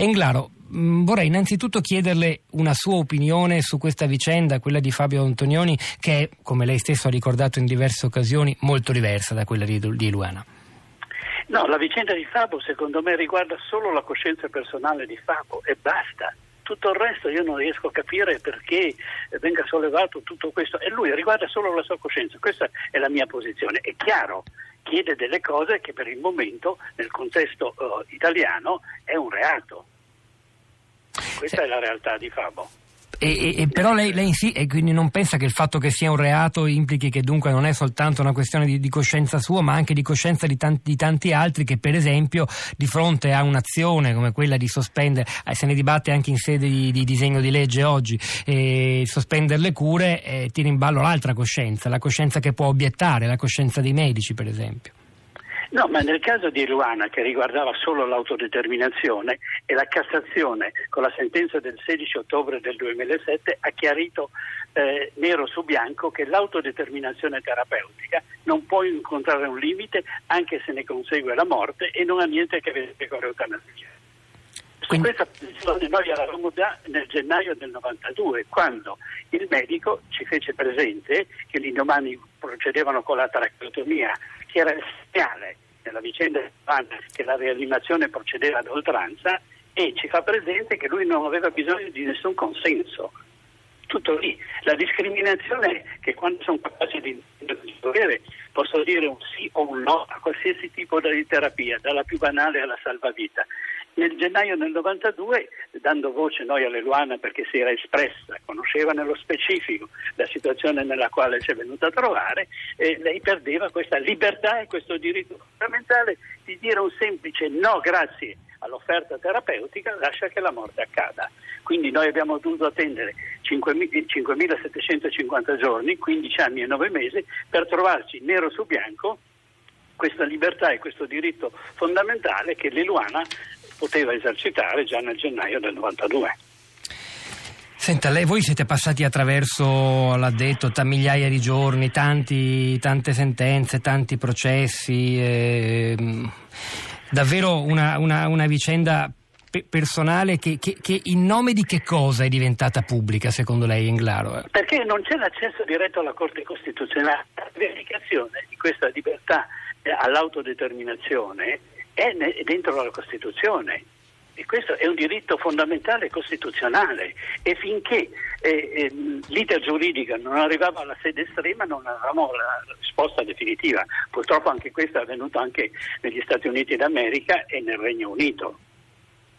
Englaro, mm, vorrei innanzitutto chiederle una sua opinione su questa vicenda, quella di Fabio Antonioni, che è, come lei stesso ha ricordato in diverse occasioni, molto diversa da quella di, Luana. No, la vicenda di Fabo secondo me riguarda solo la coscienza personale di Fabo e basta. Tutto il resto io non riesco a capire perché venga sollevato tutto questo e lui riguarda solo la sua coscienza. Questa è la mia posizione. È chiaro, chiede delle cose che per il momento nel contesto uh, italiano è un reato. Questa sì. è la realtà di Fabo. E, e, però lei, lei sì, e quindi non pensa che il fatto che sia un reato implichi che dunque non è soltanto una questione di, di coscienza sua, ma anche di coscienza di tanti, di tanti, altri che, per esempio, di fronte a un'azione come quella di sospendere, eh, se ne dibatte anche in sede di, di disegno di legge oggi, eh, sospendere le cure, eh, tira in ballo l'altra coscienza, la coscienza che può obiettare, la coscienza dei medici, per esempio. No, ma nel caso di Luana, che riguardava solo l'autodeterminazione, e la Cassazione, con la sentenza del 16 ottobre del 2007, ha chiarito eh, nero su bianco che l'autodeterminazione terapeutica non può incontrare un limite anche se ne consegue la morte e non ha niente a che vedere con l'eutanasia. Su questa posizione noi eravamo già nel gennaio del 92, quando il medico ci fece presente che l'indomani procedevano con la tracheotomia che era essenziale nella vicenda che la rianimazione procedeva ad oltranza e ci fa presente che lui non aveva bisogno di nessun consenso. Tutto lì. La discriminazione che quando sono capace di, dovere posso dire un sì o un no a qualsiasi tipo di terapia, dalla più banale alla salvavita. Nel gennaio del 92, dando voce noi alle Luana perché si era espressa, conosceva nello specifico la situazione nella quale si è venuta a trovare, eh, lei perdeva questa libertà e questo diritto fondamentale di dire un semplice no grazie all'offerta terapeutica, lascia che la morte accada. Quindi noi abbiamo dovuto attendere 5.750 giorni, 15 anni e 9 mesi, per trovarci nero su bianco questa libertà e questo diritto fondamentale che l'Iluana poteva esercitare già nel gennaio del 92. Senta, lei, voi siete passati attraverso, l'ha detto, migliaia di giorni, tanti, tante sentenze, tanti processi, eh, davvero una, una, una vicenda personale che, che, che, in nome di che cosa è diventata pubblica secondo lei Englaro? Perché non c'è l'accesso diretto alla Corte Costituzionale, la verificazione di questa libertà eh, all'autodeterminazione è dentro la Costituzione e questo è un diritto fondamentale costituzionale e finché eh, eh, l'iter giuridica non arrivava alla sede estrema non avevamo la risposta definitiva. Purtroppo anche questo è avvenuto anche negli Stati Uniti d'America e nel Regno Unito.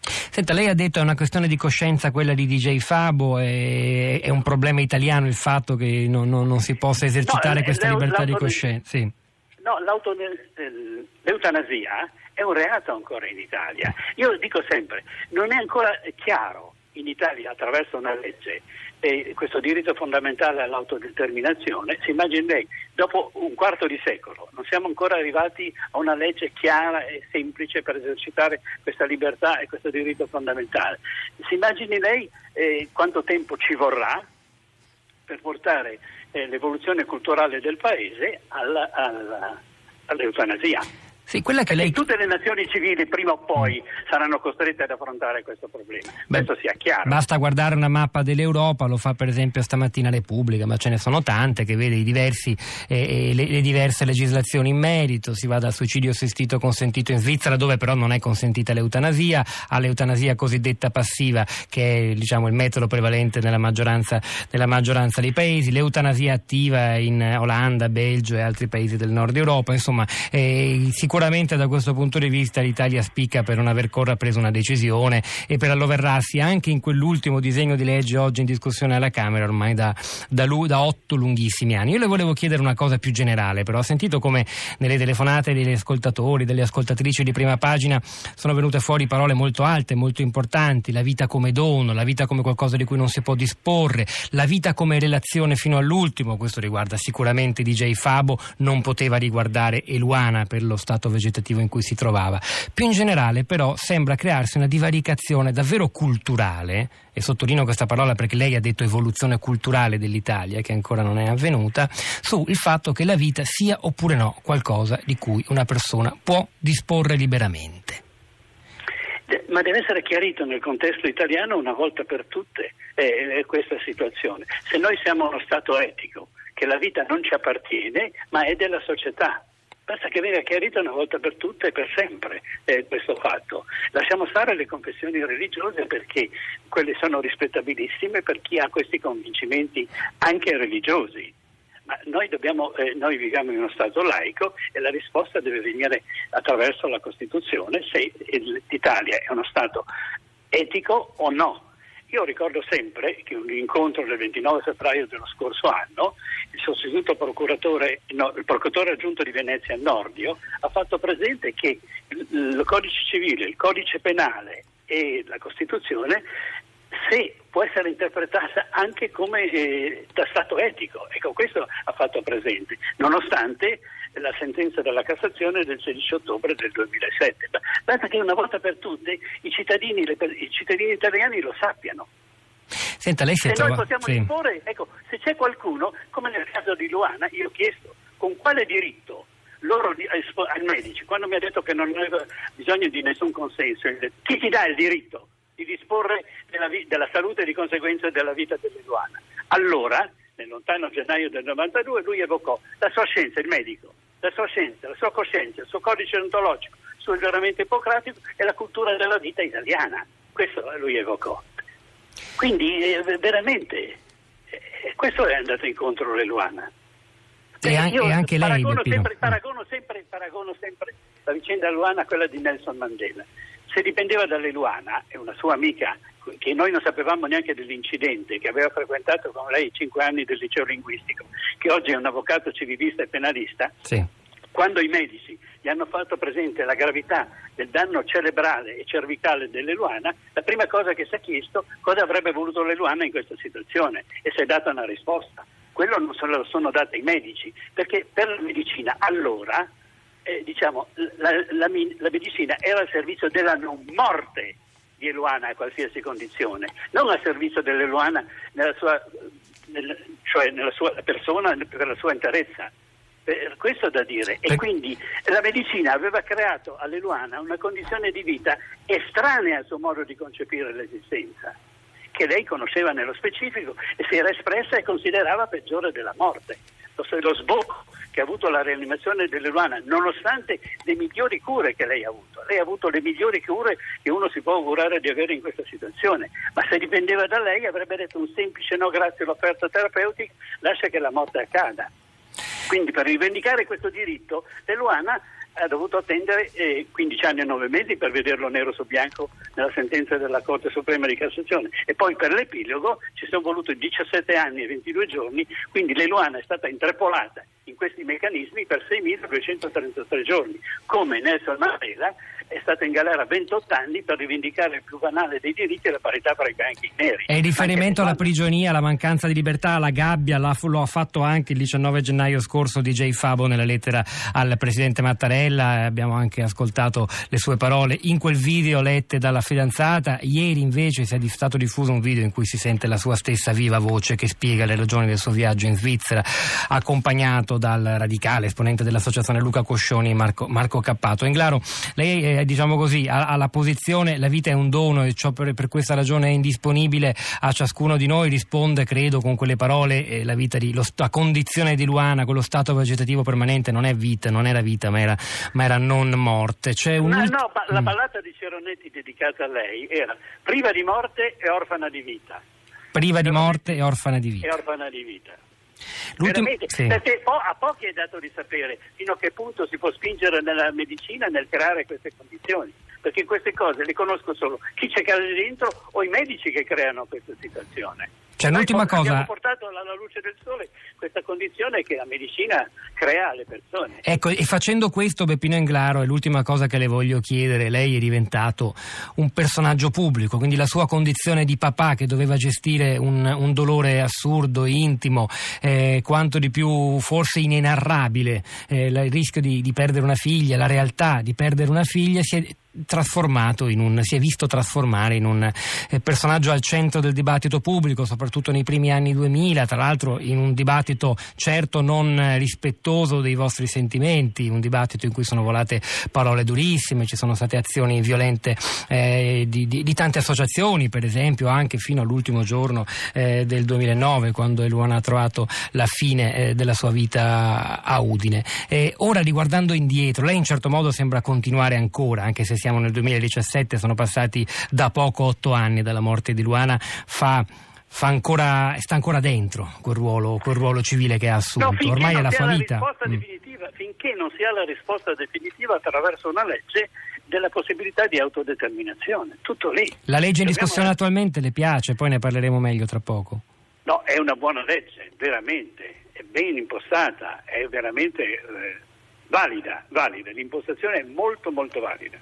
Senta, lei ha detto che è una questione di coscienza quella di DJ Fabo, è, è un problema italiano il fatto che non, non, non si possa esercitare no, questa libertà di coscienza. Sì. No, l'eutanasia è un reato ancora in Italia. Io dico sempre, non è ancora chiaro in Italia attraverso una legge eh, questo diritto fondamentale all'autodeterminazione, si immagini lei, dopo un quarto di secolo non siamo ancora arrivati a una legge chiara e semplice per esercitare questa libertà e questo diritto fondamentale. Si immagini lei eh, quanto tempo ci vorrà per portare eh, l'evoluzione culturale del Paese alla, alla, all'eutanasia. Sì, quella che lei... Tutte le nazioni civili prima o poi saranno costrette ad affrontare questo problema. Beh, questo sia chiaro. Basta guardare una mappa dell'Europa, lo fa per esempio stamattina Repubblica, ma ce ne sono tante che vede diversi, eh, le, le, diverse legislazioni in merito. Si va dal suicidio assistito consentito in Svizzera, dove però non è consentita l'eutanasia, all'eutanasia cosiddetta passiva, che è diciamo, il metodo prevalente nella maggioranza, nella maggioranza dei paesi, l'eutanasia attiva in Olanda, Belgio e altri paesi del nord Europa. Insomma, eh, sicuramente Sicuramente da questo punto di vista l'Italia spicca per non aver ancora preso una decisione e per alloverarsi anche in quell'ultimo disegno di legge oggi in discussione alla Camera ormai da, da, da otto lunghissimi anni. Io le volevo chiedere una cosa più generale, però. Ho sentito come nelle telefonate degli ascoltatori, delle ascoltatrici di prima pagina sono venute fuori parole molto alte, molto importanti, la vita come dono, la vita come qualcosa di cui non si può disporre, la vita come relazione fino all'ultimo, questo riguarda sicuramente DJ Fabo, non poteva riguardare Eluana per lo stato vegetativo in cui si trovava. Più in generale però sembra crearsi una divaricazione davvero culturale, e sottolineo questa parola perché lei ha detto evoluzione culturale dell'Italia, che ancora non è avvenuta, sul fatto che la vita sia oppure no qualcosa di cui una persona può disporre liberamente. ma deve essere chiarito nel contesto italiano una volta per tutte eh, questa situazione. Se noi siamo uno Stato etico, che la vita non ci appartiene, ma è della società. Basta che venga chiarito una volta per tutte e per sempre eh, questo fatto. Lasciamo stare le confessioni religiose perché quelle sono rispettabilissime per chi ha questi convincimenti anche religiosi. Ma noi, dobbiamo, eh, noi viviamo in uno Stato laico e la risposta deve venire attraverso la Costituzione se l'Italia è uno Stato etico o no. Io ricordo sempre che un incontro del 29 febbraio dello scorso anno, il sostituto procuratore, no, il procuratore aggiunto di Venezia Nordio ha fatto presente che il, il codice civile, il codice penale e la Costituzione se può essere interpretata anche come eh, da Stato etico. Ecco, questo ha fatto presente, nonostante la sentenza della Cassazione del 16 ottobre del 2007. Basta che una volta per tutte i cittadini, le, i cittadini italiani lo sappiano. Senta, lei si se trova... noi possiamo sì. disporre, ecco, se c'è qualcuno, come nel caso di Luana, io ho chiesto con quale diritto loro ai medici, quando mi ha detto che non aveva bisogno di nessun consenso, chi ti dà il diritto di disporre della, della salute e di conseguenza della vita dell'Eluana? Allora, nel lontano gennaio del 92, lui evocò la sua scienza, il medico, la sua scienza, la sua coscienza, il suo codice ontologico, il suo giuramento ippocratico e la cultura della vita italiana. Questo lui evocò. Quindi eh, veramente eh, questo è andato incontro Leluana. E, an- e anche lei, paragono sempre, paragono, sempre, paragono sempre la vicenda Luana a quella di Nelson Mandela. Se dipendeva da Leluana e una sua amica, che noi non sapevamo neanche dell'incidente, che aveva frequentato con lei cinque anni del liceo linguistico, che oggi è un avvocato civilista e penalista, sì. quando i medici gli hanno fatto presente la gravità del danno cerebrale e cervicale dell'Eluana, la prima cosa che si è chiesto cosa avrebbe voluto l'Eluana in questa situazione e si è data una risposta. Quello non se lo sono dati i medici, perché per la medicina allora eh, diciamo, la, la, la, medicina era al servizio della non morte di Eluana a qualsiasi condizione, non al servizio dell'Eluana nella sua, nel, cioè nella sua persona per la sua interezza. Per questo da dire. E quindi la medicina aveva creato all'Eluana una condizione di vita estranea al suo modo di concepire l'esistenza, che lei conosceva nello specifico e si era espressa e considerava peggiore della morte. Lo sbocco che ha avuto la rianimazione dell'Eluana, nonostante le migliori cure che lei ha avuto. Lei ha avuto le migliori cure che uno si può augurare di avere in questa situazione, ma se dipendeva da lei avrebbe detto un semplice no grazie all'offerta terapeutica, lascia che la morte accada. Quindi per rivendicare questo diritto Leluana ha dovuto attendere eh, 15 anni e 9 mesi per vederlo nero su bianco nella sentenza della Corte Suprema di Cassazione. E poi per l'epilogo ci sono voluti 17 anni e 22 giorni, quindi Leluana è stata intrappolata in questi meccanismi per 6.233 giorni, come Nelson Mandela è stato in galera 28 anni per rivendicare il più banale dei diritti e la parità fra i bianchi e i neri. È riferimento alla prigionia, alla mancanza di libertà, alla gabbia, lo ha fatto anche il 19 gennaio scorso DJ Fabo nella lettera al Presidente Mattarella, abbiamo anche ascoltato le sue parole in quel video lette dalla fidanzata, ieri invece è stato diffuso un video in cui si sente la sua stessa viva voce che spiega le ragioni del suo viaggio in Svizzera, accompagnato dal radicale esponente dell'associazione Luca Coscioni Marco, Marco Cappato. Englaro, lei è diciamo così, ha, ha, la posizione la vita è un dono e ciò per, per, questa ragione è indisponibile a ciascuno di noi, risponde credo con quelle parole eh, la, vita di, lo, la condizione di Luana, quello stato vegetativo permanente non è vita, non era vita ma era, ma era non morte. C'è un... No, no, la mm. ballata di Ceronetti dedicata a lei era priva di morte e orfana di vita. Priva di morte e orfana di vita. E orfana di vita. Sì. Perché po- a pochi è dato di sapere fino a che punto si può spingere nella medicina nel creare queste condizioni, perché queste cose le conosco solo chi c'è dentro o i medici che creano questa situazione. C'è un'ultima cosa. Abbiamo portato alla luce del sole questa condizione che la medicina crea alle persone. Ecco, e facendo questo, Beppino Englaro, è l'ultima cosa che le voglio chiedere. Lei è diventato un personaggio pubblico, quindi la sua condizione di papà che doveva gestire un, un dolore assurdo, intimo, eh, quanto di più forse inenarrabile, eh, il rischio di, di perdere una figlia, la realtà di perdere una figlia, si è trasformato in un, si è visto trasformare in un eh, personaggio al centro del dibattito pubblico, soprattutto soprattutto nei primi anni 2000, tra l'altro in un dibattito certo non rispettoso dei vostri sentimenti, un dibattito in cui sono volate parole durissime, ci sono state azioni violente eh, di, di, di, tante associazioni, per esempio anche fino all'ultimo giorno eh, del 2009 quando Eluana ha trovato la fine eh, della sua vita a Udine. ora riguardando indietro, lei in certo modo sembra continuare ancora, anche se siamo nel 2017, sono passati da poco otto anni dalla morte di Luana, fa Ancora, sta ancora dentro quel ruolo, quel ruolo, civile che ha assunto. No, Ormai è la sua la vita. Mm. Finché non si ha la risposta definitiva attraverso una legge della possibilità di autodeterminazione. Tutto lì. La legge in discussione Dobbiamo... attualmente le piace, poi ne parleremo meglio tra poco. No, è una buona legge, veramente, è ben impostata, è veramente eh, valida, valida, l'impostazione è molto molto valida.